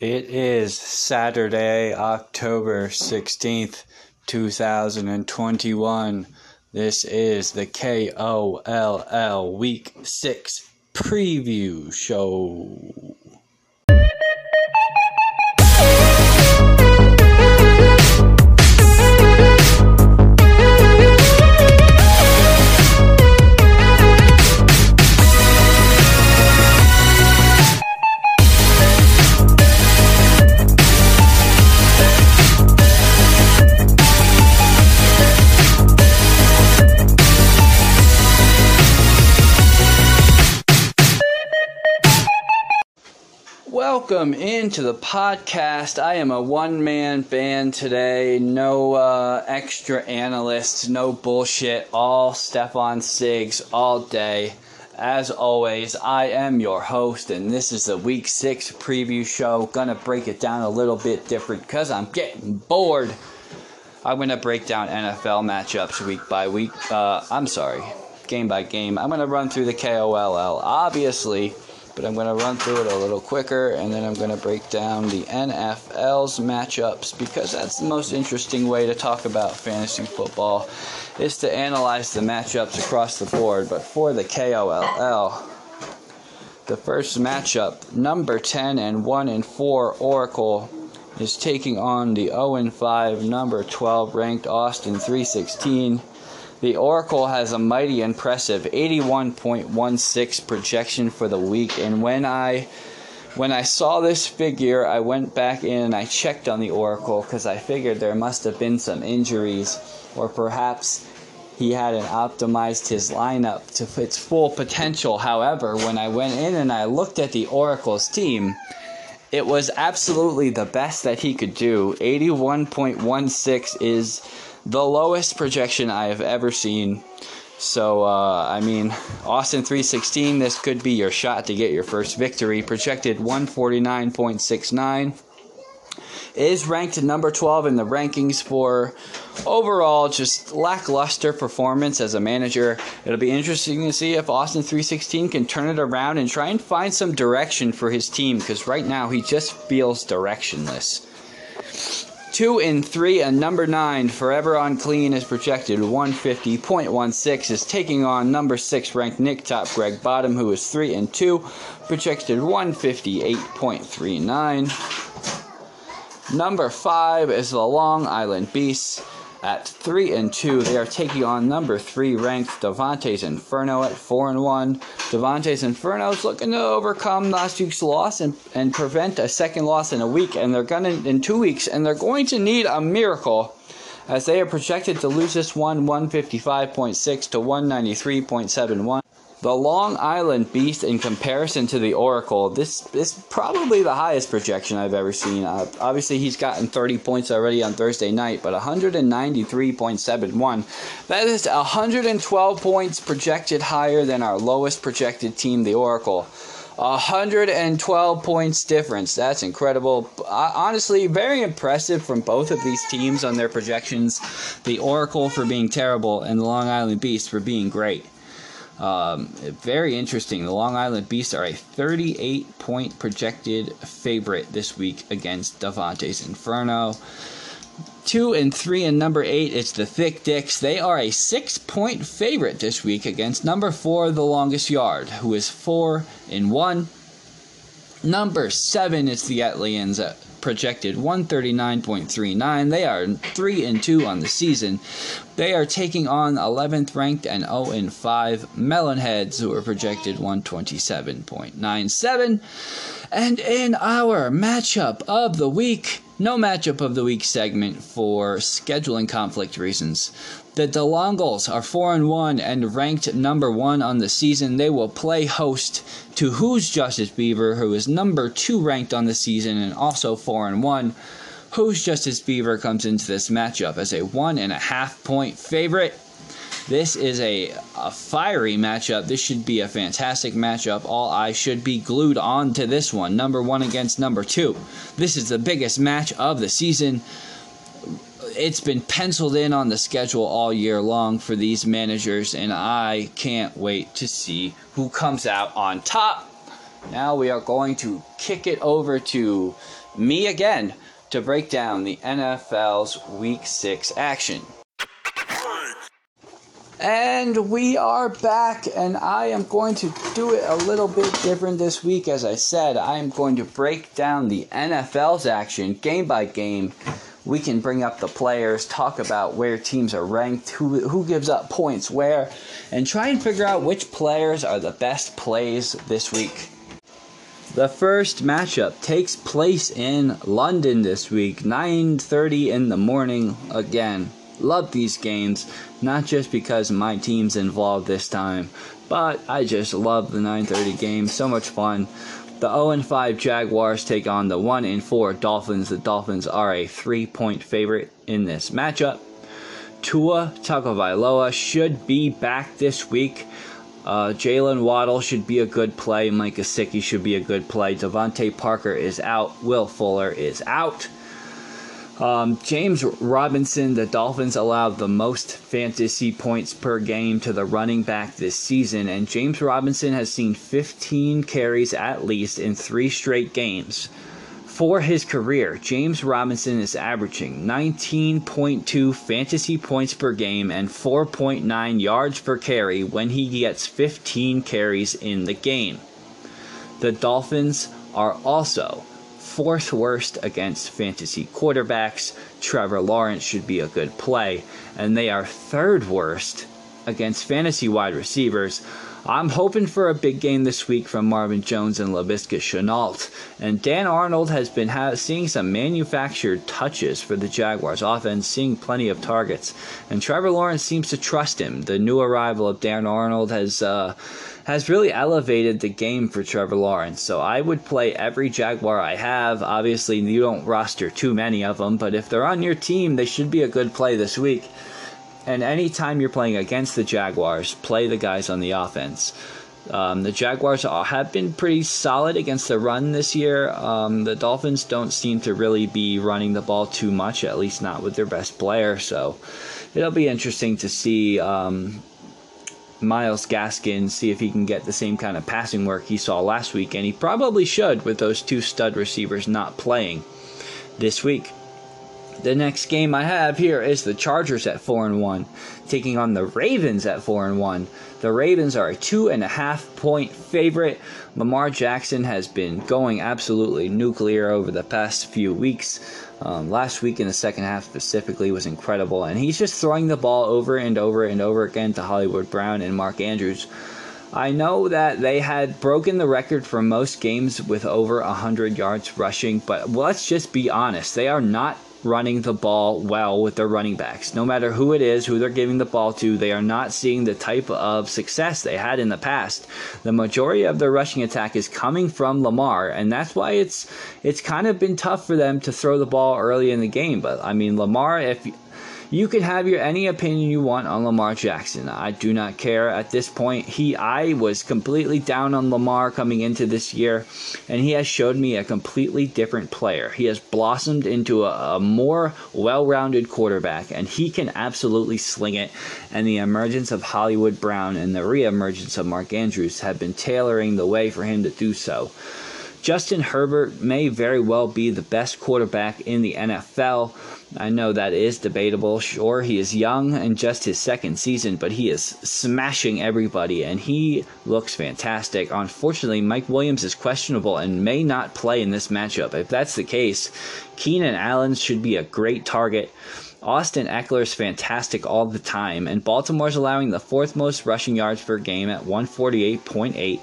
It is Saturday, October 16th, 2021. This is the KOLL Week 6 preview show. Welcome into the podcast. I am a one man band today. No uh, extra analysts, no bullshit. All Stefan Siggs all day. As always, I am your host, and this is the week six preview show. Gonna break it down a little bit different because I'm getting bored. I'm gonna break down NFL matchups week by week. Uh, I'm sorry, game by game. I'm gonna run through the KOLL. Obviously but I'm going to run through it a little quicker and then I'm going to break down the NFL's matchups because that's the most interesting way to talk about fantasy football is to analyze the matchups across the board. But for the KOLL, the first matchup, number 10 and 1 and 4 Oracle is taking on the 0 and 5 number 12 ranked Austin 316. The Oracle has a mighty impressive 81.16 projection for the week and when I when I saw this figure, I went back in and I checked on the Oracle cuz I figured there must have been some injuries or perhaps he hadn't optimized his lineup to its full potential. However, when I went in and I looked at the Oracle's team, it was absolutely the best that he could do. 81.16 is the lowest projection I have ever seen. So, uh, I mean, Austin 316, this could be your shot to get your first victory. Projected 149.69. Is ranked number 12 in the rankings for overall just lackluster performance as a manager. It'll be interesting to see if Austin 316 can turn it around and try and find some direction for his team because right now he just feels directionless. Two and three, and number nine, Forever Unclean, is projected 150.16, is taking on number six ranked Nick Top Greg Bottom, who is three and two, projected 158.39. Number five is the Long Island Beasts at three and two. They are taking on number three ranked Devontae's Inferno at four and one. Devontae's Inferno is looking to overcome last week's loss and, and prevent a second loss in a week, and they're gonna in two weeks, and they're going to need a miracle. As they are projected to lose this one 155.6 to 193.71 the Long Island Beast, in comparison to the Oracle, this is probably the highest projection I've ever seen. Uh, obviously, he's gotten 30 points already on Thursday night, but 193.71. That is 112 points projected higher than our lowest projected team, the Oracle. 112 points difference. That's incredible. Honestly, very impressive from both of these teams on their projections. The Oracle for being terrible and the Long Island Beast for being great. Um, very interesting. The Long Island Beasts are a 38 point projected favorite this week against Devontae's Inferno. Two and three and number eight, it's the Thick Dicks. They are a six point favorite this week against number four, the longest yard, who is four and one. Number seven, it's the Atlians projected 139.39. They are 3 and 2 on the season. They are taking on 11th ranked and 0 and 5 Melonheads who are projected 127.97. And in our matchup of the week, no matchup of the week segment for scheduling conflict reasons. The DeLongles are 4 and 1 and ranked number 1 on the season. They will play host to Who's Justice Beaver, who is number 2 ranked on the season and also 4 and 1. Who's Justice Beaver comes into this matchup as a one and a half point favorite. This is a, a fiery matchup. This should be a fantastic matchup. All eyes should be glued on to this one. Number one against number two. This is the biggest match of the season. It's been penciled in on the schedule all year long for these managers, and I can't wait to see who comes out on top. Now we are going to kick it over to me again to break down the NFL's Week 6 action. And we are back, and I am going to do it a little bit different this week. As I said, I am going to break down the NFL's action game by game. We can bring up the players, talk about where teams are ranked, who, who gives up points where, and try and figure out which players are the best plays this week. The first matchup takes place in London this week, 9:30 in the morning again. Love these games, not just because my team's involved this time, but I just love the 9:30 game. So much fun. The 0 5 Jaguars take on the 1 4 Dolphins. The Dolphins are a three point favorite in this matchup. Tua Tagovailoa should be back this week. Uh, Jaylen Waddle should be a good play. Mike Gesicki should be a good play. DeVante Parker is out. Will Fuller is out. Um, James Robinson, the Dolphins allowed the most fantasy points per game to the running back this season, and James Robinson has seen 15 carries at least in three straight games. For his career, James Robinson is averaging 19.2 fantasy points per game and 4.9 yards per carry when he gets 15 carries in the game. The Dolphins are also fourth worst against fantasy quarterbacks. Trevor Lawrence should be a good play. And they are third worst against fantasy wide receivers. I'm hoping for a big game this week from Marvin Jones and Laviska Shenault. And Dan Arnold has been ha- seeing some manufactured touches for the Jaguars offense, seeing plenty of targets. And Trevor Lawrence seems to trust him. The new arrival of Dan Arnold has. Uh, has really elevated the game for Trevor Lawrence. So I would play every Jaguar I have. Obviously, you don't roster too many of them, but if they're on your team, they should be a good play this week. And anytime you're playing against the Jaguars, play the guys on the offense. Um, the Jaguars have been pretty solid against the run this year. Um, the Dolphins don't seem to really be running the ball too much, at least not with their best player. So it'll be interesting to see um, Myles Gaskin, see if he can get the same kind of passing work he saw last week, and he probably should with those two stud receivers not playing this week. The next game I have here is the Chargers at four and one, taking on the Ravens at four and one. The Ravens are a two and a half point favorite. Lamar Jackson has been going absolutely nuclear over the past few weeks. Um, last week in the second half specifically was incredible, and he's just throwing the ball over and over and over again to Hollywood Brown and Mark Andrews. I know that they had broken the record for most games with over 100 yards rushing, but let's just be honest. They are not running the ball well with their running backs. No matter who it is, who they're giving the ball to, they are not seeing the type of success they had in the past. The majority of their rushing attack is coming from Lamar, and that's why it's it's kind of been tough for them to throw the ball early in the game. But I mean, Lamar, if you can have your any opinion you want on Lamar Jackson. I do not care at this point. He I was completely down on Lamar coming into this year, and he has showed me a completely different player. He has blossomed into a, a more well-rounded quarterback, and he can absolutely sling it. And the emergence of Hollywood Brown and the re-emergence of Mark Andrews have been tailoring the way for him to do so. Justin Herbert may very well be the best quarterback in the NFL. I know that is debatable. Sure, he is young and just his second season, but he is smashing everybody and he looks fantastic. Unfortunately, Mike Williams is questionable and may not play in this matchup. If that's the case, Keenan Allen should be a great target. Austin Ekeler is fantastic all the time, and Baltimore's allowing the fourth most rushing yards per game at 148.8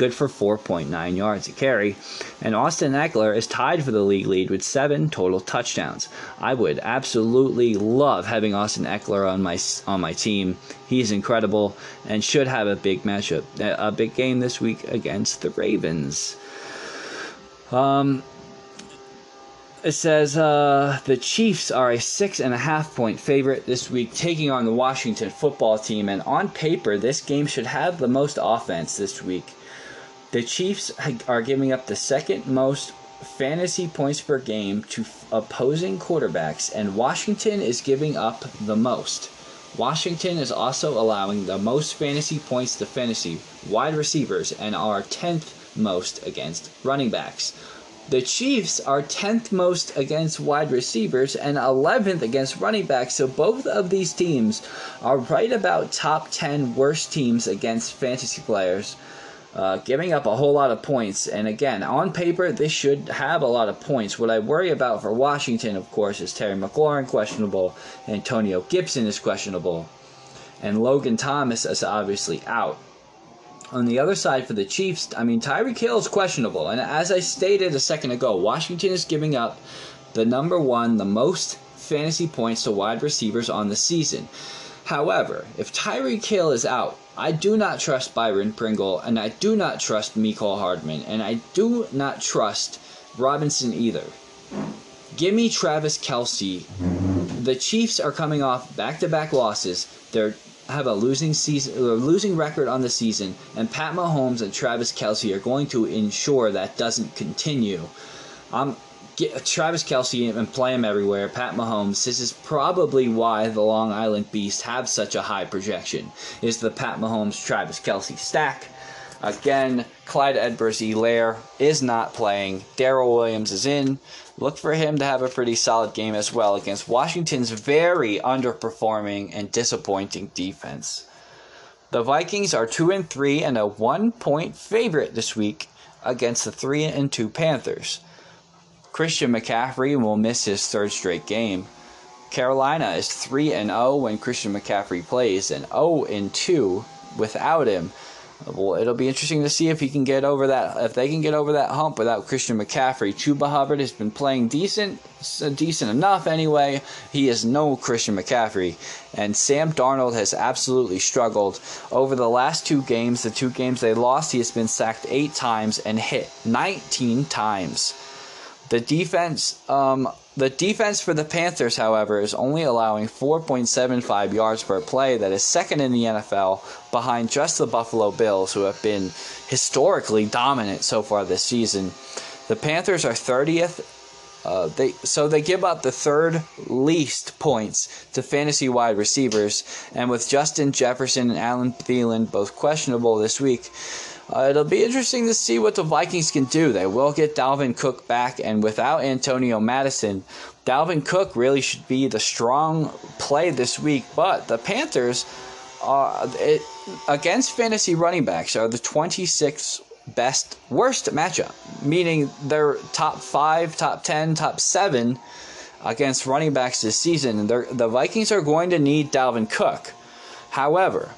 good for 4.9 yards a carry. And Austin Ekeler is tied for the league lead with seven total touchdowns. I would absolutely love having Austin Ekeler on my on my team. He's incredible and should have a big matchup, a big game this week against the Ravens. Um, it says uh, the Chiefs are a six and a half point favorite this week, taking on the Washington football team. And on paper, this game should have the most offense this week. The Chiefs are giving up the second most fantasy points per game to opposing quarterbacks, and Washington is giving up the most. Washington is also allowing the most fantasy points to fantasy wide receivers and are 10th most against running backs. The Chiefs are 10th most against wide receivers and 11th against running backs. So both of these teams are right about top 10 worst teams against fantasy players. Uh, giving up a whole lot of points. And again, on paper, this should have a lot of points. What I worry about for Washington, of course, is Terry McLaurin questionable, Antonio Gibson is questionable, and Logan Thomas is obviously out. On the other side for the Chiefs, I mean, Tyreek Hill is questionable. And as I stated a second ago, Washington is giving up the number one, the most fantasy points to wide receivers on the season. However, if Tyreek Hill is out, I do not trust Byron Pringle, and I do not trust Mecole Hardman, and I do not trust Robinson either. Give me Travis Kelce. The Chiefs are coming off back-to-back losses. They're have a losing season, a losing record on the season, and Pat Mahomes and Travis Kelce are going to ensure that doesn't continue. Um, get uh, Travis Kelce and play him everywhere. Pat Mahomes. This is probably why the Long Island Beast have such a high projection. Is the Pat Mahomes Travis Kelce stack? Again, Clyde Edwards-Helaire is not playing. Darrel Williams is in. Look for him to have a pretty solid game as well against Washington's very underperforming and disappointing defense. The Vikings are 2 and 3 and a 1 point favorite this week against the 3 and 2 Panthers. Christian McCaffrey will miss his third straight game. Carolina is 3 and 0 when Christian McCaffrey plays and 0 and 2 without him. Well, it'll be interesting to see if he can get over that. If they can get over that hump without Christian McCaffrey, Chuba Hubbard has been playing decent, decent enough anyway. He is no Christian McCaffrey, and Sam Darnold has absolutely struggled over the last two games. The two games they lost, he has been sacked eight times and hit 19 times. The defense, um, the defense for the Panthers, however, is only allowing 4.75 yards per play. That is second in the NFL, behind just the Buffalo Bills, who have been historically dominant so far this season. The Panthers are 30th. Uh, they so they give up the third least points to fantasy wide receivers, and with Justin Jefferson and Adam Thielen both questionable this week, uh, it'll be interesting to see what the Vikings can do. They will get Dalvin Cook back, and without Antonio Madison, Dalvin Cook really should be the strong play this week. But the Panthers, are, it, against fantasy running backs, are the 26th best, worst matchup, meaning they're top five, top 10, top seven against running backs this season. And the Vikings are going to need Dalvin Cook. However,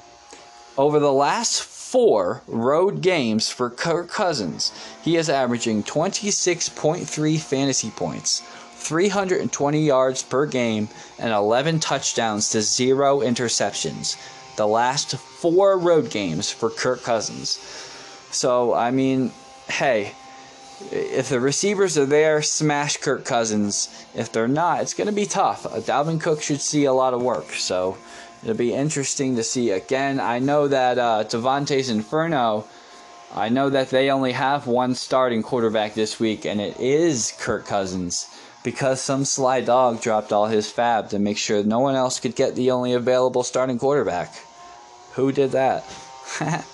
over the last four road games for Kirk Cousins, he is averaging 26.3 fantasy points, 320 yards per game, and 11 touchdowns to zero interceptions. The last four road games for Kirk Cousins. So, I mean, hey, if the receivers are there, smash Kirk Cousins. If they're not, it's going to be tough. Uh, Dalvin Cook should see a lot of work. So, It'll be interesting to see. Again, I know that uh, Devontae's Inferno, I know that they only have one starting quarterback this week, and it is Kirk Cousins. Because some sly dog dropped all his fab to make sure no one else could get the only available starting quarterback. Who did that?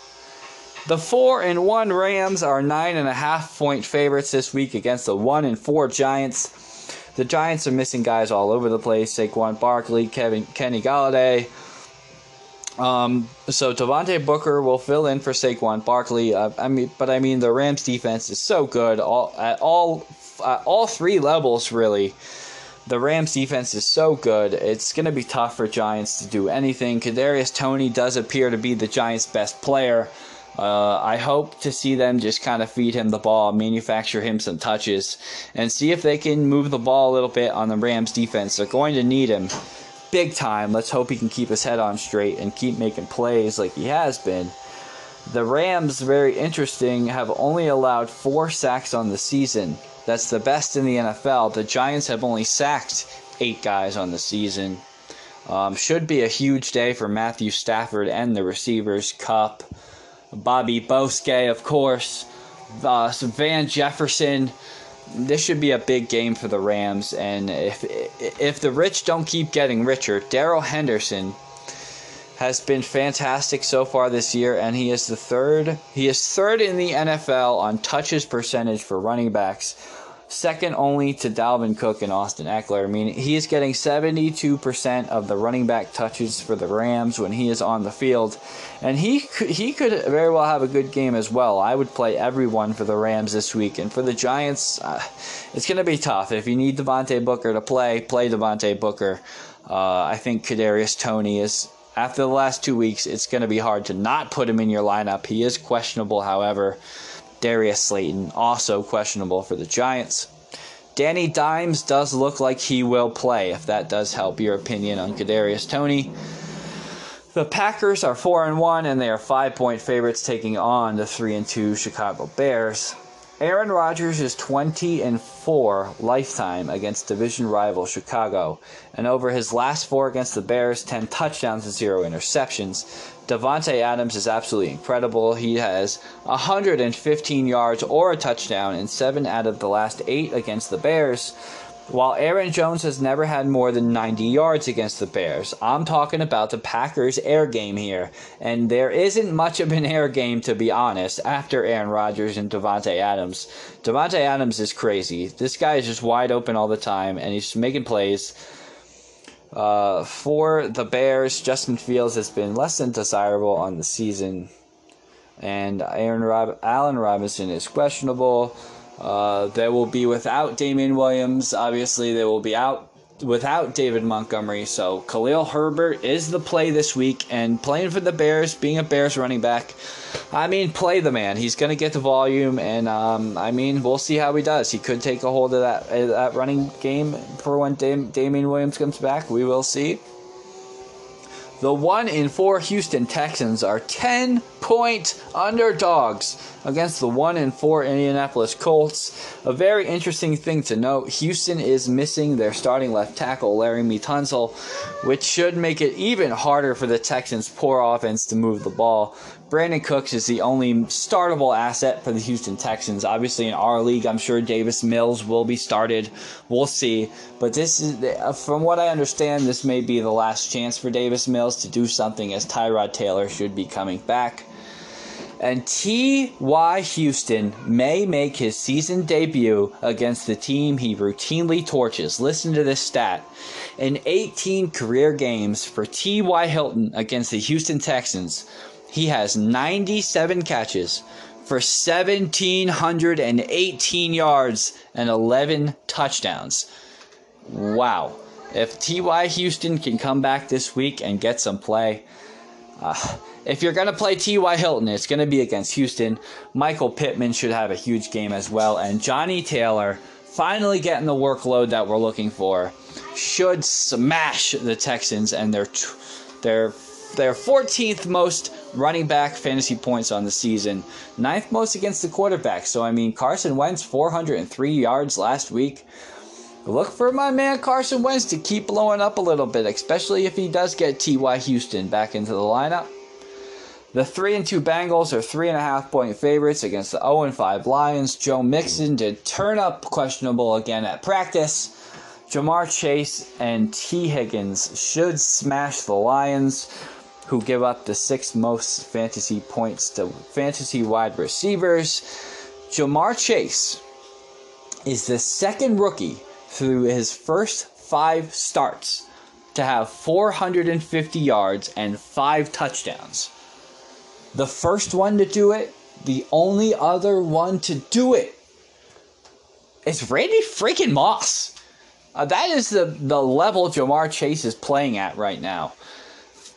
the four and one Rams are nine and a half point favorites this week against the one and four Giants. The Giants are missing guys all over the place: Saquon Barkley, Kevin, Kenny Golladay. um, so Devontae Booker will fill in for Saquon Barkley. Uh, I mean, but I mean the Rams defense is so good all at all all three levels really. The Rams defense is so good. It's going to be tough for Giants to do anything. Kadarius Toney does appear to be the Giants' best player. Uh, I hope to see them just kind of feed him the ball, manufacture him some touches, and see if they can move the ball a little bit on the Rams defense. They're going to need him big time. Let's hope he can keep his head on straight and keep making plays like he has been. The Rams, very interesting, have only allowed four sacks on the season. That's the best in the NFL. The Giants have only sacked eight guys on the season. Um, should be a huge day for Matthew Stafford and the receivers. Kupp, Bobby Bosque, of course, uh, Van Jefferson this should be a big game for the Rams, and if if the rich don't keep getting richer, Darrell Henderson has been fantastic so far this year, and he is the third. He is third in the NFL on touches percentage for running backs, second only to Dalvin Cook and Austin Ekeler. I mean, he is getting 72% of the running back touches for the Rams when he is on the field, and he could, he could very well have a good game as well. I would play everyone for the Rams this week, and for the Giants, uh, it's going to be tough. If you need Devontae Booker to play, play Devontae Booker. Uh, I think Kadarius Toney is after the last two weeks, it's going to be hard to not put him in your lineup. He is questionable, however. Darius Slayton also questionable for the Giants. Danny Dimes does look like he will play, if that does help your opinion on Kadarius Toney. The Packers are four and one, and they are five point favorites, taking on the three and two Chicago Bears. Aaron Rodgers is 20 and 4 lifetime against division rival Chicago, and over his last four against the Bears, 10 touchdowns and 0 interceptions. Davante Adams is absolutely incredible. He has 115 yards or a touchdown in 7 out of the last 8 against the Bears. While Aaron Jones has never had more than 90 yards against the Bears, I'm talking about the Packers' air game here. And there isn't much of an air game, to be honest, after Aaron Rodgers and Davante Adams. Davante Adams is crazy. This guy is just wide open all the time, and he's making plays. Uh, for the Bears, Justin Fields has been less than desirable on the season, and Aaron Rob- Allen Robinson is questionable. Uh, they will be without Damien Williams. Obviously, they will be out without David Montgomery. So Khalil Herbert is the play this week, and playing for the Bears, being a Bears running back, I mean, play the man. He's going to get the volume, and um, I mean, we'll see how he does. He could take a hold of that uh, that running game for when Dam- Damien Williams comes back. We will see. The 1 in 4 Houston Texans are 10 point underdogs against the 1 in 4 Indianapolis Colts. A very interesting thing to note Houston is missing their starting left tackle, Laremy Tunsil, which should make it even harder for the Texans' poor offense to move the ball. Brandin Cooks is the only startable asset for the Houston Texans. Obviously, in our league, I'm sure Davis Mills will be started. We'll see. But this is, uh, from what I understand, this may be the last chance for Davis Mills to do something as Tyrod Taylor should be coming back. And T.Y. Houston may make his season debut against the team he routinely torches. Listen to this stat. In 18 career games for T.Y. Hilton against the Houston Texans, he has 97 catches for 1,718 yards and 11 touchdowns. Wow. If T.Y. Houston can come back this week and get some play, uh, if you're going to play T.Y. Hilton, it's going to be against Houston. Michael Pittman should have a huge game as well. And Johnny Taylor, finally getting the workload that we're looking for, should smash the Texans and their, their their 14th most running back fantasy points on the season, ninth most against the quarterback. So, I mean, Carson Wentz, 403 yards last week. Look for my man Carson Wentz to keep blowing up a little bit, especially if he does get T.Y. Houston back into the lineup. The 3 and 2 Bengals are 3.5 point favorites against the 0 and 5 Lions. Joe Mixon did turn up questionable again at practice. Ja'Marr Chase and Tee Higgins should smash the Lions who give up the sixth most fantasy points to fantasy wide receivers. Ja'Marr Chase is the second rookie through his first five starts to have 450 yards and five touchdowns. The first one to do it, the only other one to do it, is Randy freaking Moss. Uh, that is the, the level Ja'Marr Chase is playing at right now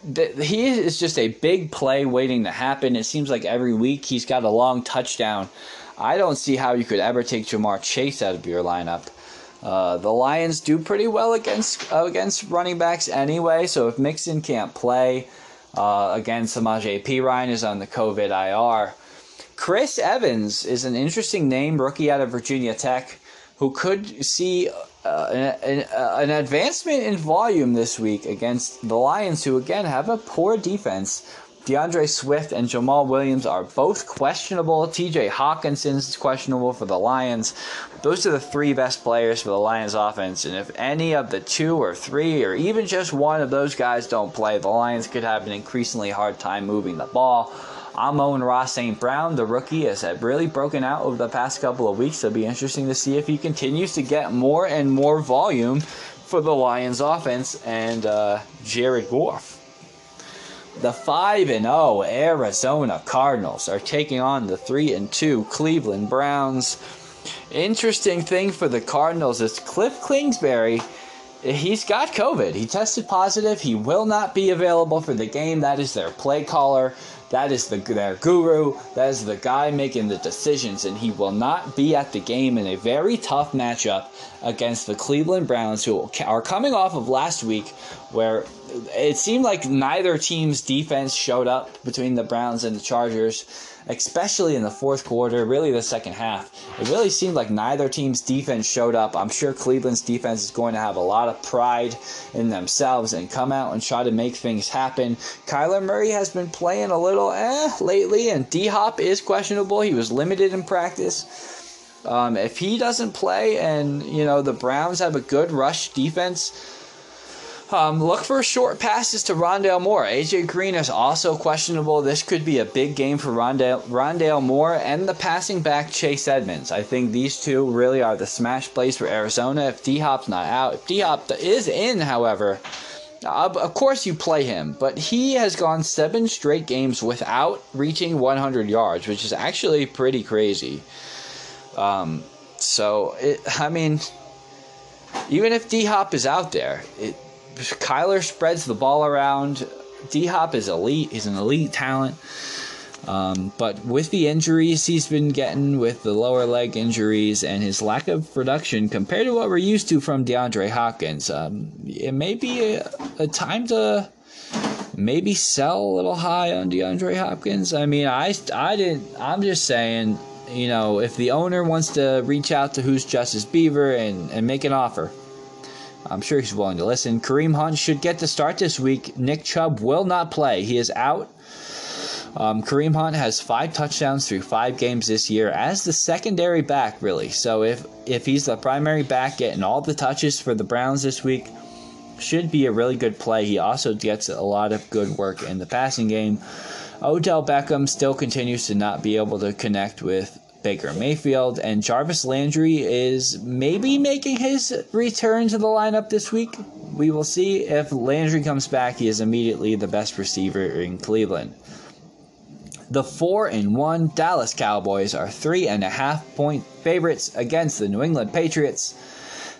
he is just a big play waiting to happen. It seems like every week he's got a long touchdown. I don't see how you could ever take Ja'Marr Chase out of your lineup. Uh, the Lions do pretty well against uh, against running backs anyway. So if Mixon can't play, uh, again, Perine is on the COVID IR. Chris Evans is an interesting name, rookie out of Virginia Tech, who could see uh, an, an, advancement in volume this week against the Lions, who again have a poor defense. D'Andre Swift and Jamaal Williams are both questionable. TJ Hockenson is questionable for the Lions. Those are the three best players for the Lions offense. And if any of the two or three or even just one of those guys don't play, the Lions could have an increasingly hard time moving the ball. Amon-Ra St. Brown, the rookie, has really broken out over the past couple of weeks. It'll be interesting to see if he continues to get more and more volume for the Lions offense and uh, Jared Goff. The 5 and 0 Arizona Cardinals are taking on the 3 and 2 Cleveland Browns. Interesting thing for the Cardinals is Cliff Kingsbury he's got COVID. He tested positive. He will not be available for the game. That is their play caller. That is the, their guru. That is the guy making the decisions, and he will not be at the game in a very tough matchup against the Cleveland Browns, who are coming off of last week, where it seemed like neither team's defense showed up between the Browns and the Chargers especially in the fourth quarter, really the second half. It really seemed like neither team's defense showed up. I'm sure Cleveland's defense is going to have a lot of pride in themselves and come out and try to make things happen. Kyler Murray has been playing a little eh lately, and D Hop is questionable. He was limited in practice. Um, if he doesn't play and you know the Browns have a good rush defense, um, look for short passes to Rondale Moore. AJ Green is also questionable. This could be a big game for Rondale, Rondale Moore and the passing back Chase Edmonds. I think these two really are the smash plays for Arizona. If D Hop's not out, if D Hop is in, however, of course you play him, but he has gone seven straight games without reaching 100 yards, which is actually pretty crazy. Um, so it, I mean, even if D Hop is out there, it Kyler spreads the ball around. D Hop is elite. He's an elite talent. Um, but with the injuries he's been getting, with the lower leg injuries and his lack of production compared to what we're used to from DeAndre Hopkins, um, it may be a, a, time to maybe sell a little high on DeAndre Hopkins. I mean, I, I didn't. I'm just saying, you know, if the owner wants to reach out to who's Justice Beaver and, and make an offer, I'm sure he's willing to listen. Kareem Hunt should get the start this week. Nick Chubb will not play. He is out. Um, Kareem Hunt has five touchdowns through five games this year as the secondary back, really. So if if he's the primary back getting all the touches for the Browns this week, should be a really good play. He also gets a lot of good work in the passing game. Odell Beckham still continues to not be able to connect with Baker Mayfield, and Jarvis Landry is maybe making his return to the lineup this week. We will see if Landry comes back. He is immediately the best receiver in Cleveland. The 4 and 1 Dallas Cowboys are three and a half point favorites against the New England Patriots.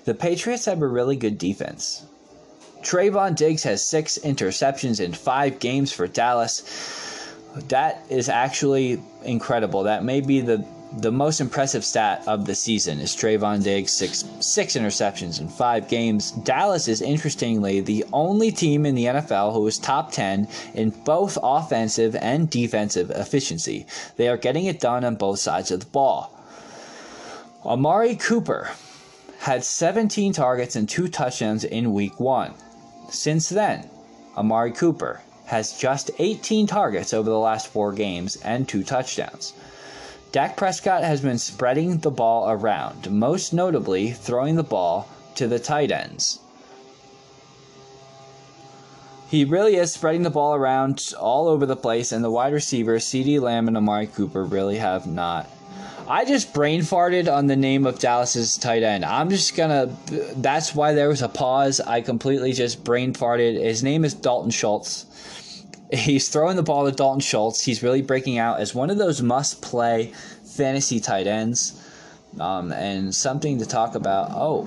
The Patriots have a really good defense. Trevon Diggs has six interceptions in five games for Dallas. That is actually incredible. That may be the the most impressive stat of the season is Trevon Diggs, six, six interceptions in five games. Dallas is interestingly the only team in the NFL who is top 10 in both offensive and defensive efficiency. They are getting it done on both sides of the ball. Amari Cooper had 17 targets and two touchdowns in week one. Since then, Amari Cooper has just 18 targets over the last four games and two touchdowns. Dak Prescott has been spreading the ball around, most notably throwing the ball to the tight ends. He really is spreading the ball around all over the place, and the wide receivers, CeeDee Lamb and Amari Cooper, really have not. I just brain farted on the name of Dallas's tight end. I'm just gonna. That's why there was a pause. I completely just brain farted. His name is Dalton Schultz. He's throwing the ball to Dalton Schultz. He's really breaking out as one of those must play fantasy tight ends. Um, and something to talk about. Oh.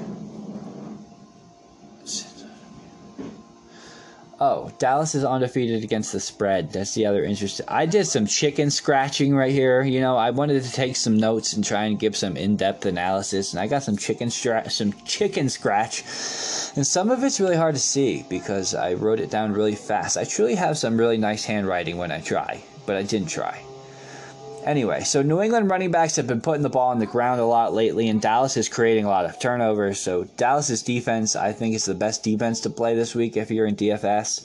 Oh, Dallas is undefeated against the spread. That's the other interesting. I did some chicken scratching right here. You know, I wanted to take some notes and try and give some in-depth analysis, and I got some chicken stra- some chicken scratch and some of it's really hard to see because I wrote it down really fast. I truly have some really nice handwriting when I try, but I didn't try. Anyway, so New England running backs have been putting the ball on the ground a lot lately, and Dallas is creating a lot of turnovers. So Dallas's defense, I think, is the best defense to play this week if you're in DFS.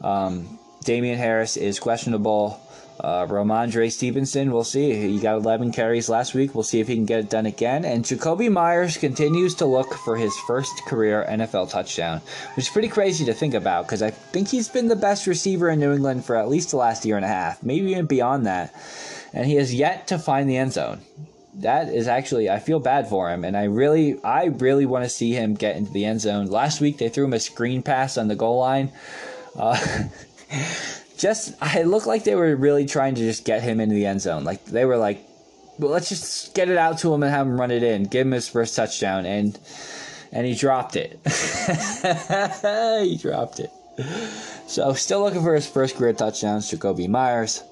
Um, Damien Harris is questionable. Uh, Rhamondre Stevenson, we'll see. He got 11 carries last week. We'll see if he can get it done again. And Jakobi Meyers continues to look for his first career NFL touchdown, which is pretty crazy to think about because I think he's been the best receiver in New England for at least the last year and a half, maybe even beyond that. And he has yet to find the end zone. That is actually, I feel bad for him, and I really, I really want to see him get into the end zone. Last week they threw him a screen pass on the goal line. Uh, just it looked like they were really trying to just get him into the end zone. Like they were like, well, let's just get it out to him and have him run it in, give him his first touchdown, and and he dropped it. he dropped it. So still looking for his first career touchdowns, Jakobi Meyers.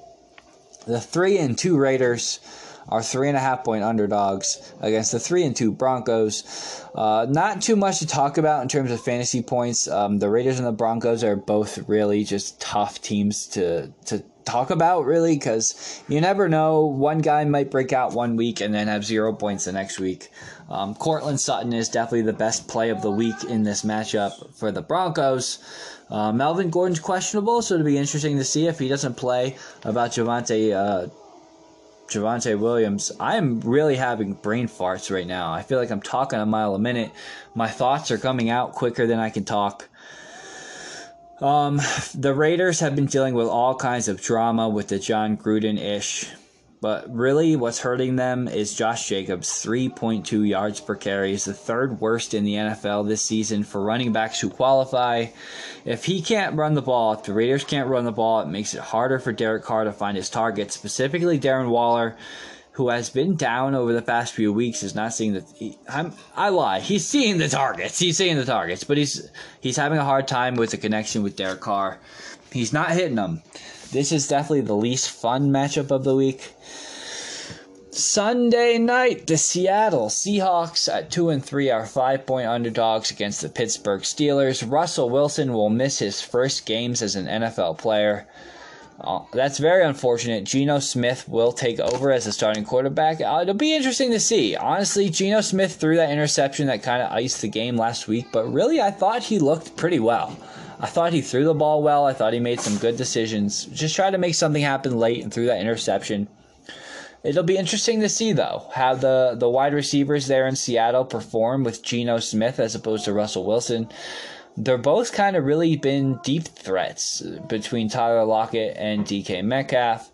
The three and two Raiders are three and a half point underdogs against the three and two Broncos. Uh, not too much to talk about in terms of fantasy points. Um, the Raiders and the Broncos are both really just tough teams to to talk about really because you never know one guy might break out one week and then have zero points the next week um, Courtland Sutton is definitely the best play of the week in this matchup for the Broncos. Uh, Melvin Gordon's questionable, so it'll be interesting to see if he doesn't play about Javonte uh, Javonte Williams, I'm really having brain farts right now. I feel like I'm talking a mile a minute. My thoughts are coming out quicker than I can talk. Um, the Raiders have been dealing with all kinds of drama with the Jon Gruden ish but really, what's hurting them is Josh Jacobs, 3.2 yards per carry, is the third worst in the NFL this season for running backs who qualify. If he can't run the ball, if the Raiders can't run the ball, it makes it harder for Derek Carr to find his targets, specifically Darren Waller, who has been down over the past few weeks, is not seeing the. He, i lie. He's seeing the targets. He's seeing the targets, but he's he's having a hard time with the connection with Derek Carr. He's not hitting them. This is definitely the least fun matchup of the week. Sunday night, the Seattle Seahawks at 2 and 3 are 5 point underdogs against the Pittsburgh Steelers. Russell Wilson will miss his first games as an NFL player. Uh, that's very unfortunate. Geno Smith will take over as the starting quarterback. Uh, it'll be interesting to see. Honestly, Geno Smith threw that interception that kind of iced the game last week, but really, I thought he looked pretty well. I thought he threw the ball well. I thought he made some good decisions. Just tried to make something happen late and threw that interception. It'll be interesting to see though how the the wide receivers there in Seattle perform with Geno Smith as opposed to Russell Wilson. They're both kind of really been deep threats between Tyler Lockett and DK Metcalf.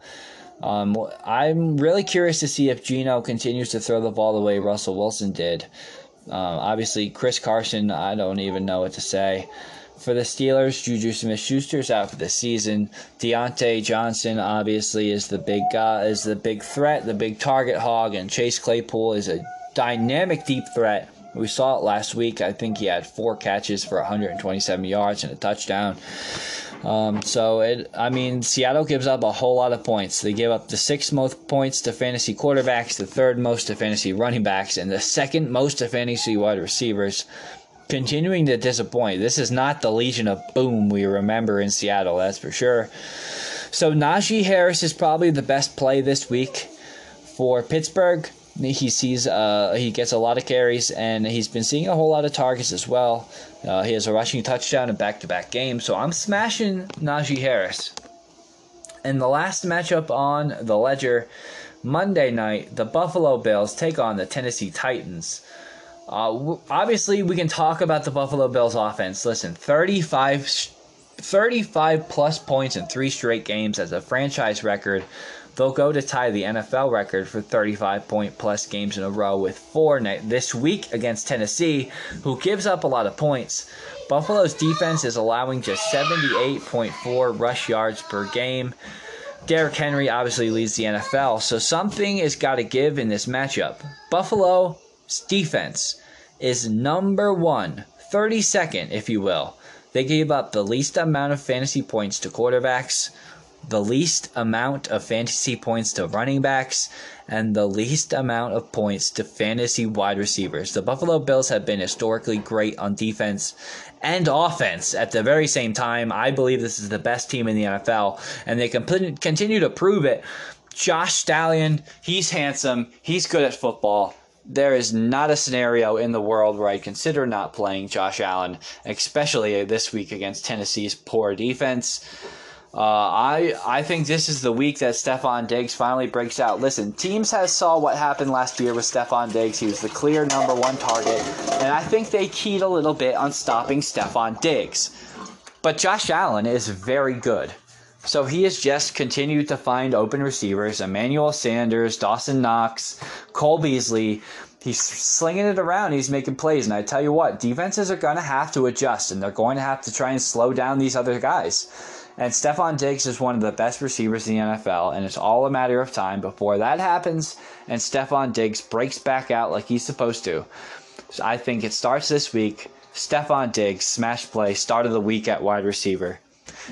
Um, I'm really curious to see if Geno continues to throw the ball the way Russell Wilson did. Um, obviously, Chris Carson, I don't even know what to say. For the Steelers, Juju Smith-Schuster's out for the season. Diontae Johnson obviously is the big guy, is the big threat, the big target hog, and Chase Claypool is a dynamic deep threat. We saw it last week. I think he had four catches for 127 yards and a touchdown. Um, so it, I mean, Seattle gives up a whole lot of points. They give up the sixth most points to fantasy quarterbacks, the third most to fantasy running backs, and the second most to fantasy wide receivers continuing to disappoint. This is not the Legion of Boom we remember in Seattle, that's for sure. So Najee Harris is probably the best play this week for Pittsburgh. He sees uh, he gets a lot of carries and he's been seeing a whole lot of targets as well. Uh, he has a rushing touchdown in back-to-back games, so I'm smashing Najee Harris. And the last matchup on the ledger, Monday night, the Buffalo Bills take on the Tennessee Titans. Uh, obviously, we can talk about the Buffalo Bills offense. Listen, 35, 35 plus points in three straight games as a franchise record. They'll go to tie the NFL record for 35 point plus games in a row with four this week against Tennessee, who gives up a lot of points. Buffalo's defense is allowing just 78.4 rush yards per game. Derrick Henry obviously leads the NFL, so something has got to give in this matchup. Buffalo defense is number one, 32nd, if you will. They gave up the least amount of fantasy points to quarterbacks, the least amount of fantasy points to running backs, and the least amount of points to fantasy wide receivers. The Buffalo Bills have been historically great on defense and offense at the very same time. I believe this is the best team in the NFL, and they continue to prove it. Josh Stallion, he's handsome, he's good at football there is not a scenario in the world where I'd consider not playing Josh Allen, especially this week against Tennessee's poor defense. Uh, I I think this is the week that Stefon Diggs finally breaks out. Listen, teams has saw what happened last year with Stefon Diggs. He was the clear number one target, and I think they keyed a little bit on stopping Stefon Diggs. But Josh Allen is very good. So he has just continued to find open receivers Emmanuel Sanders, Dawson Knox, Cole Beasley. He's slinging it around. He's making plays. And I tell you what, defenses are going to have to adjust and they're going to have to try and slow down these other guys. And Stefon Diggs is one of the best receivers in the NFL, and it's all a matter of time before that happens and Stefon Diggs breaks back out like he's supposed to. So I think it starts this week. Stefon Diggs, smash play, start of the week at wide receiver.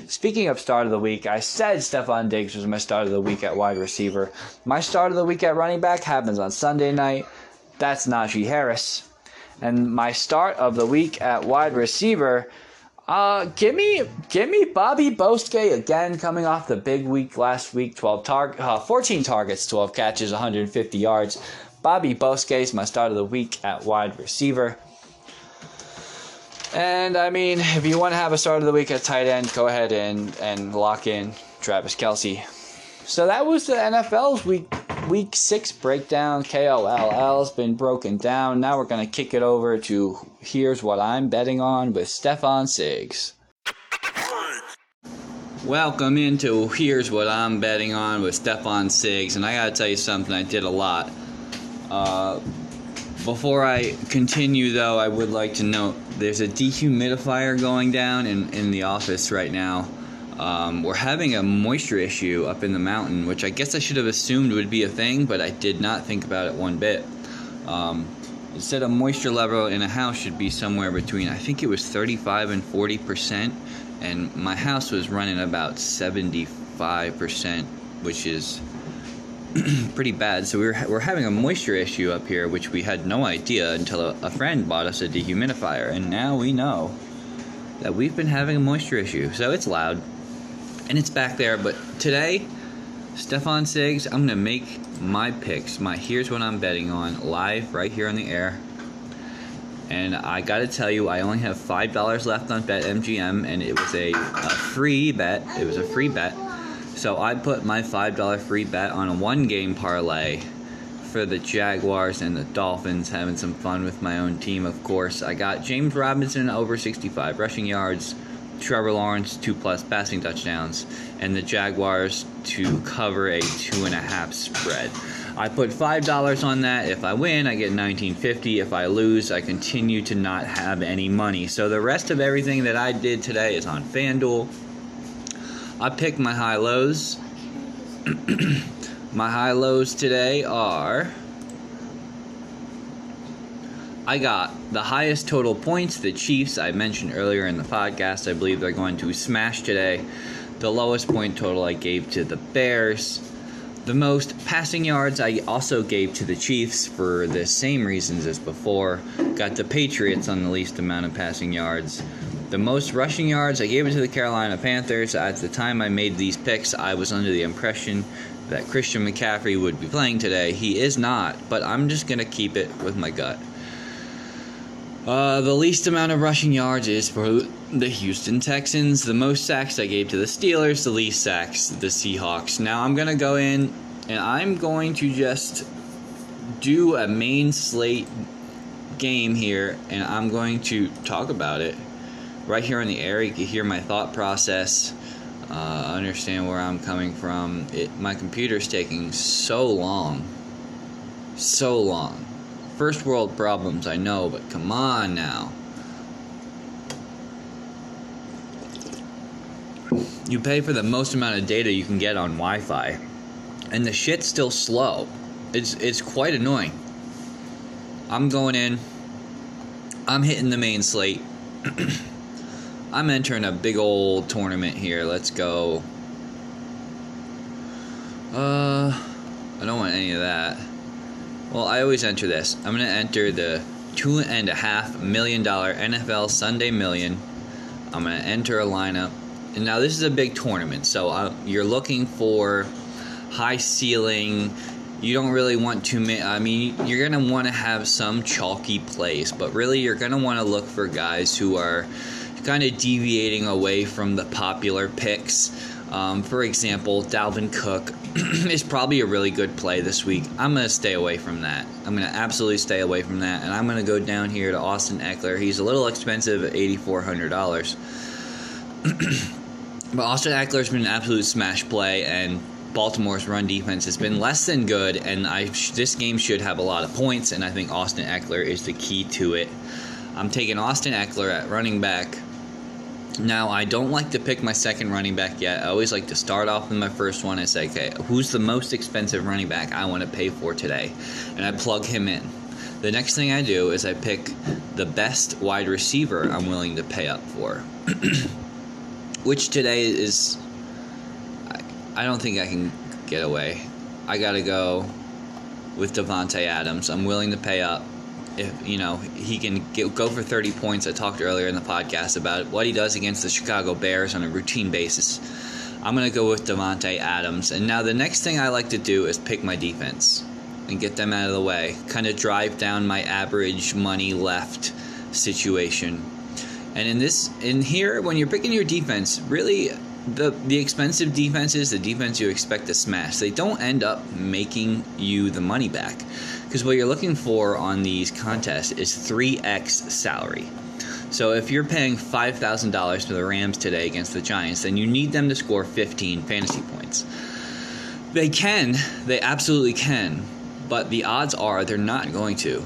Speaking of start of the week, I said Stefon Diggs was my start of the week at wide receiver. My start of the week at running back happens on Sunday night. That's Najee Harris. And my start of the week at wide receiver, uh, give me, give me Bobby Bosquet again, coming off the big week last week, 12 tar- uh, 14 targets, 12 catches, 150 yards. Bobby Bosquet is my start of the week at wide receiver. And I mean, if you want to have a start of the week at tight end, go ahead and, and lock in Travis Kelce. So that was the NFL's week week six breakdown. KOLL has been broken down. Now we're gonna kick it over to here's what I'm betting on with Stefan Siggs. Welcome into here's what I'm betting on with Stefan Siggs, and I gotta tell you something. I did a lot. Uh, before I continue, though, I would like to note there's a dehumidifier going down in, in the office right now. Um, we're having a moisture issue up in the mountain, which I guess I should have assumed would be a thing, but I did not think about it one bit. Um, it said a moisture level in a house should be somewhere between, I think it was 35 and 40 percent, and my house was running about 75 percent, which is pretty bad. So we are we're having a moisture issue up here, which we had no idea until a, a friend bought us a dehumidifier, and now we know that we've been having a moisture issue. So it's loud, and it's back there. But today, Stefan Siggs, I'm gonna make my picks. My here's what I'm betting on live right here on the air. And I gotta tell you, I only have five dollars left on BetMGM, and it was a, a free bet. It was a free bet so I put my $5 free bet on a one game parlay for the Jaguars and the Dolphins, having some fun with my own team, of course. I got James Robinson over 65 rushing yards, Trevor Lawrence two plus passing touchdowns, and the Jaguars to cover a two and a half spread. I put five dollars on that. If I win, I get 19.50. If I lose, I continue to not have any money. So the rest of everything that I did today is on FanDuel. I picked my high lows. my high lows today are I got the highest total points, the Chiefs. I mentioned earlier in the podcast, I believe they're going to smash today. The lowest point total I gave to the Bears. The most passing yards I also gave to the Chiefs for the same reasons as before. Got the Patriots on the least amount of passing yards. The most rushing yards, I gave it to the Carolina Panthers. At the time I made these picks, I was under the impression that Christian McCaffrey would be playing today. He is not, but I'm just going to keep it with my gut. Uh, the least amount of rushing yards is for the Houston Texans. The most sacks I gave to the Steelers, the least sacks, the Seahawks. Now I'm going to go in and I'm going to just do a main slate game here and I'm going to talk about it right here in the air, you can hear my thought process, uh, understand where I'm coming from. It, my computer's taking so long, so long. First world problems, I know, but come on now. You pay for the most amount of data you can get on Wi-Fi, and the shit's still slow. It's it's quite annoying. I'm going in. I'm hitting the main slate. I'm entering a big old tournament here. Let's go. Uh, I don't want any of that. Well, I always enter this. I'm going to enter the two and a half million dollar NFL Sunday Million. I'm going to enter a lineup. And now this is a big tournament, so uh, you're looking for high ceiling. You don't really want to. Ma- I mean, you're gonna want to have some chalky plays, but really, you're gonna want to look for guys who are kind of deviating away from the popular picks. Um, for example, Dalvin Cook is probably a really good play this week. I'm going to stay away from that. I'm going to absolutely stay away from that. And I'm going to go down here to Austin Ekeler. He's a little expensive at $8,400. but Austin Ekeler's been an absolute smash play, and Baltimore's run defense has been less than good. And I this game should have a lot of points, and I think Austin Ekeler is the key to it. I'm taking Austin Ekeler at running back now, I don't like to pick my second running back yet. I always like to start off with my first one and say, okay, who's the most expensive running back I want to pay for today? And I plug him in. The next thing I do is I pick the best wide receiver I'm willing to pay up for. Which today is. I, I don't think I can get away. I got to go with Davante Adams. I'm willing to pay up if you know he can get, go for 30 points. I talked earlier in the podcast about what he does against the Chicago Bears on a routine basis. I'm going to go with Davante Adams. And now the next thing I like to do is pick my defense and get them out of the way. Kind of drive down my average money left situation. And in this in here when you're picking your defense, really the the expensive defenses, the defense you expect to smash, they don't end up making you the money back. Because what you're looking for on these contests is 3x salary. So if you're paying $5,000 to the Rams today against the Giants, then you need them to score 15 fantasy points. They can, they absolutely can, but the odds are they're not going to.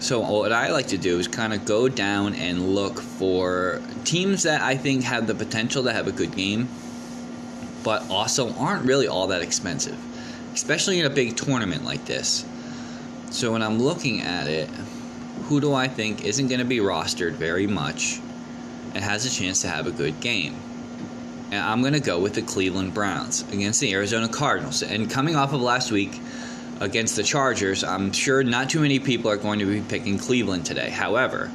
So what I like to do is kind of go down and look for teams that I think have the potential to have a good game, but also aren't really all that expensive, especially in a big tournament like this. So when I'm looking at it, who do I think isn't going to be rostered very much and has a chance to have a good game? And I'm going to go with the Cleveland Browns against the Arizona Cardinals. And coming off of last week against the Chargers, I'm sure not too many people are going to be picking Cleveland today. However,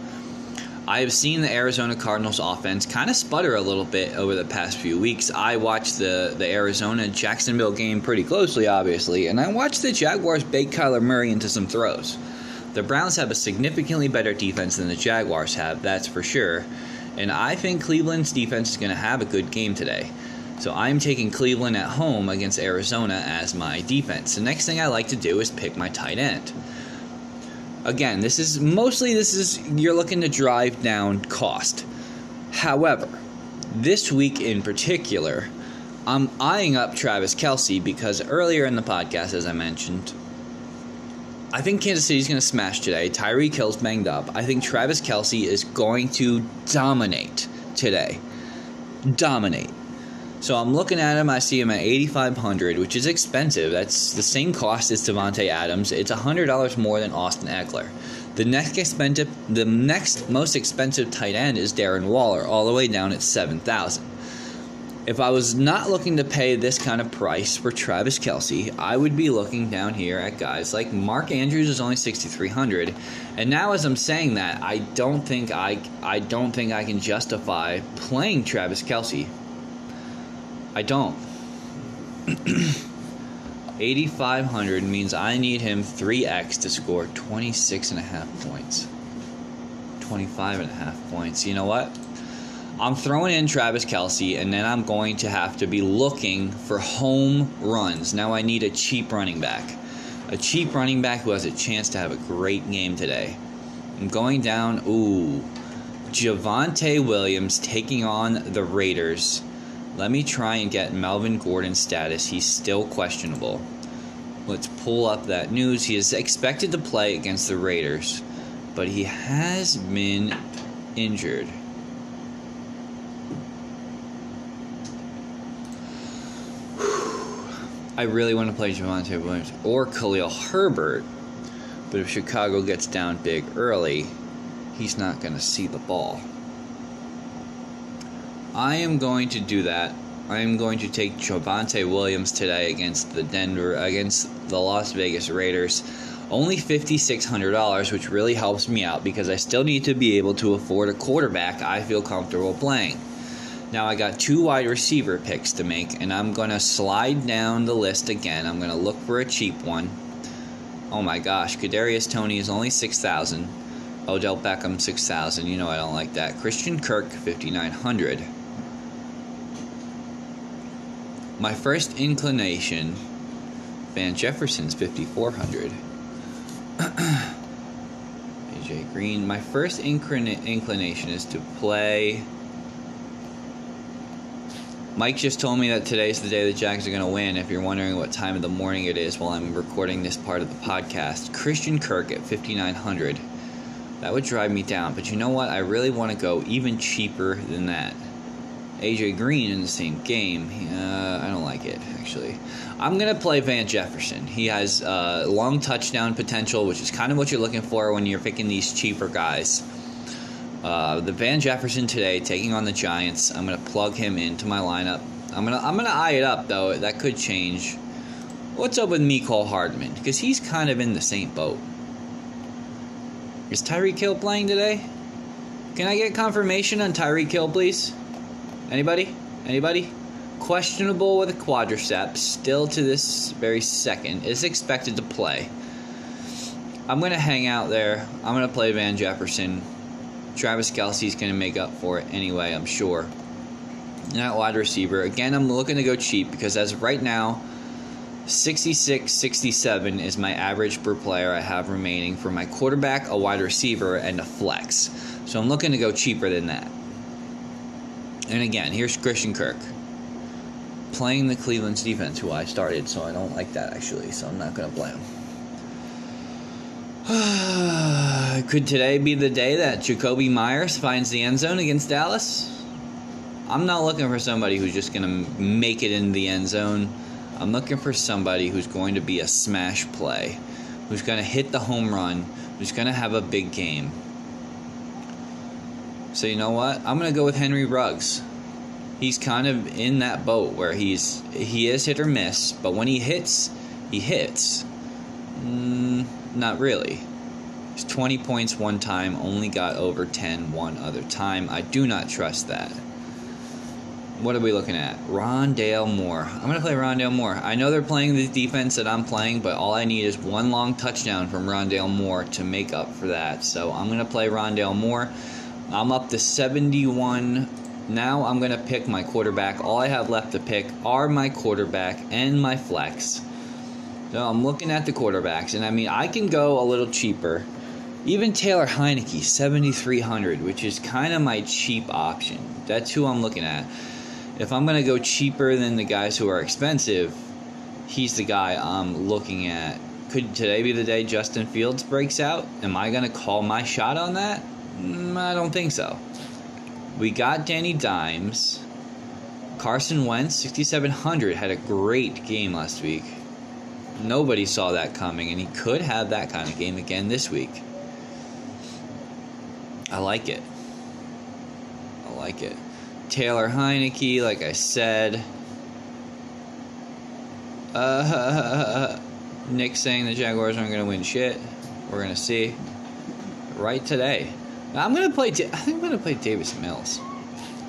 I have seen the Arizona Cardinals offense kind of sputter a little bit over the past few weeks. I watched the, the Arizona Jacksonville game pretty closely, obviously, and I watched the Jaguars bake Kyler Murray into some throws. The Browns have a significantly better defense than the Jaguars have, that's for sure. And I think Cleveland's defense is going to have a good game today. So I'm taking Cleveland at home against Arizona as my defense. The next thing I like to do is pick my tight end again, this is mostly this is you're looking to drive down cost. However, this week in particular, I'm eyeing up Travis Kelce because earlier in the podcast, as I mentioned, I think Kansas City's going to smash today. Tyreek Hill's banged up. I think Travis Kelce is going to dominate today. Dominate. So I'm looking at him. I see him at 8,500, which is expensive. That's the same cost as Davante Adams. It's $100 more than Austin Ekeler. The next expensive, the next most expensive tight end is Darren Waller, all the way down at 7,000. If I was not looking to pay this kind of price for Travis Kelce, I would be looking down here at guys like Mark Andrews is only 6,300, and now as I'm saying that, I don't think I I don't think I can justify playing Travis Kelce I don't. 8,500 means I need him 3x to score 26 and a half points. 25 and a half points. You know what? I'm throwing in Travis Kelce, and then I'm going to have to be looking for home runs. Now I need a cheap running back. A cheap running back who has a chance to have a great game today. I'm going down, ooh, Javonte Williams taking on the Raiders. Let me try and get Melvin Gordon's status. He's still questionable. Let's pull up that news. He is expected to play against the Raiders, but he has been injured. I really want to play Javonte Williams or Khalil Herbert, but if Chicago gets down big early, he's not going to see the ball. I am going to do that. I am going to take Javonte Williams today against the Denver against the Las Vegas Raiders. Only $5600, which really helps me out because I still need to be able to afford a quarterback I feel comfortable playing. Now I got two wide receiver picks to make and I'm going to slide down the list again. I'm going to look for a cheap one. Oh my gosh, Kadarius Toney is only 6000. Odell Beckham 6000. You know I don't like that. Christian Kirk 5900. My first inclination, Van Jefferson's 5400. AJ Green. My first inclination is to play. Mike just told me that today's the day the Jags are going to win. If you're wondering what time of the morning it is while I'm recording this part of the podcast, Christian Kirk at 5900. That would drive me down. But you know what? I really want to go even cheaper than that. AJ Green in the same game. Uh, I don't like it, actually. I'm going to play Van Jefferson. He has uh, long touchdown potential, which is kind of what you're looking for when you're picking these cheaper guys. Uh, the Van Jefferson today taking on the Giants. I'm going to plug him into my lineup. I'm going to I'm going to eye it up, though. That could change. What's up with Mecole Hardman? Because he's kind of in the same boat. Is Tyreek Hill playing today? Can I get confirmation on Tyreek Hill, please? Anybody? Anybody? Questionable with a quadriceps, still to this very second, is expected to play. I'm going to hang out there. I'm going to play Van Jefferson. Travis Kelce's going to make up for it anyway, I'm sure. That wide receiver. Again, I'm looking to go cheap because as of right now, 66 67 is my average per player I have remaining for my quarterback, a wide receiver, and a flex. So I'm looking to go cheaper than that. And again, here's Christian Kirk playing the Cleveland's defense, who I started, so I don't like that actually, so I'm not going to blame him. Could today be the day that Jakobi Meyers finds the end zone against Dallas? I'm not looking for somebody who's just going to make it in the end zone. I'm looking for somebody who's going to be a smash play, who's going to hit the home run, who's going to have a big game. So you know what? I'm gonna go with Henry Ruggs. He's kind of in that boat where he's he is hit or miss, but when he hits, he hits. Mm, not really. He's 20 points one time, only got over 10 one other time. I do not trust that. What are we looking at? Rondale Moore. I'm going to play Rondale Moore. I know they're playing the defense that I'm playing, but all I need is one long touchdown from Rondale Moore to make up for that. So I'm going to play Rondale Moore. I'm up to 71. Now I'm going to pick my quarterback. All I have left to pick are my quarterback and my flex. So I'm looking at the quarterbacks, and I mean, I can go a little cheaper. Even Taylor Heinicke, 7,300, which is kind of my cheap option. That's who I'm looking at. If I'm going to go cheaper than the guys who are expensive, he's the guy I'm looking at. Could today be the day Justin Fields breaks out? Am I going to call my shot on that? Mm, I don't think so. We got Danny Dimes. Carson Wentz, 6,700, had a great game last week. Nobody saw that coming, and he could have that kind of game again this week. I like it. I like it. Taylor Heinicke, like I said. Uh, Nick saying the Jaguars aren't going to win shit. We're going to see. Right today. I'm gonna play. I think I'm gonna play Davis Mills.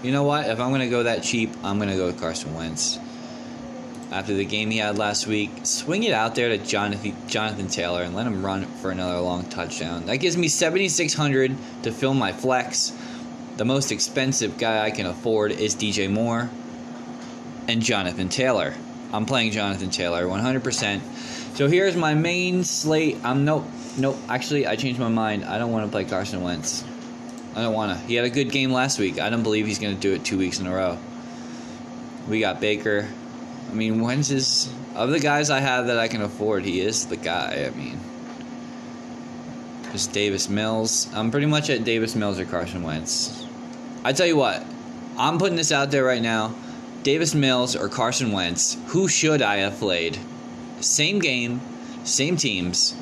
You know what? If I'm gonna go that cheap, I'm gonna go with Carson Wentz. After the game he had last week, swing it out there to Jonathan Jonathan Taylor and let him run for another long touchdown. That gives me 7,600 to fill my flex. The most expensive guy I can afford is DJ Moore and Jonathan Taylor. I'm playing Jonathan Taylor 100%. So here's my main slate. I'm nope, nope. Actually, I changed my mind. I don't want to play Carson Wentz. I don't want to. He had a good game last week. I don't believe he's going to do it two weeks in a row. We got Baker. I mean, Wentz is of the guys I have that I can afford. He is the guy. I mean, just Davis Mills. I'm pretty much at Davis Mills or Carson Wentz. I tell you what, I'm putting this out there right now. Davis Mills or Carson Wentz. Who should I have played? Same game, same teams.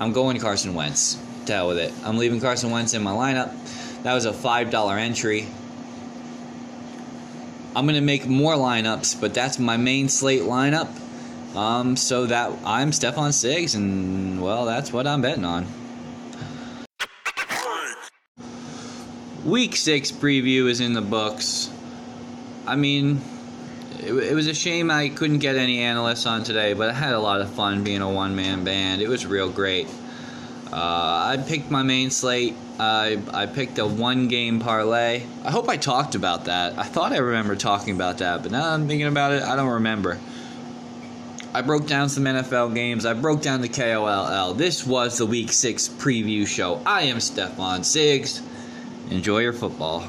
I'm going Carson Wentz. To hell with it. I'm leaving Carson Wentz in my lineup. That was a $5 entry. I'm going to make more lineups, but that's my main slate lineup. Um, so that I'm Stefon Siggs, and well, that's what I'm betting on. Week six preview is in the books. I mean, it, it was a shame I couldn't get any analysts on today, but I had a lot of fun being a one man band. It was real great. Uh, I picked my main slate. I I picked a one game parlay. I hope I talked about that. I thought I remember talking about that, but now I'm thinking about it, I don't remember. I broke down some NFL games. I broke down the KOLL. This was the Week 6 preview show. I am Stefan Siggs. Enjoy your football.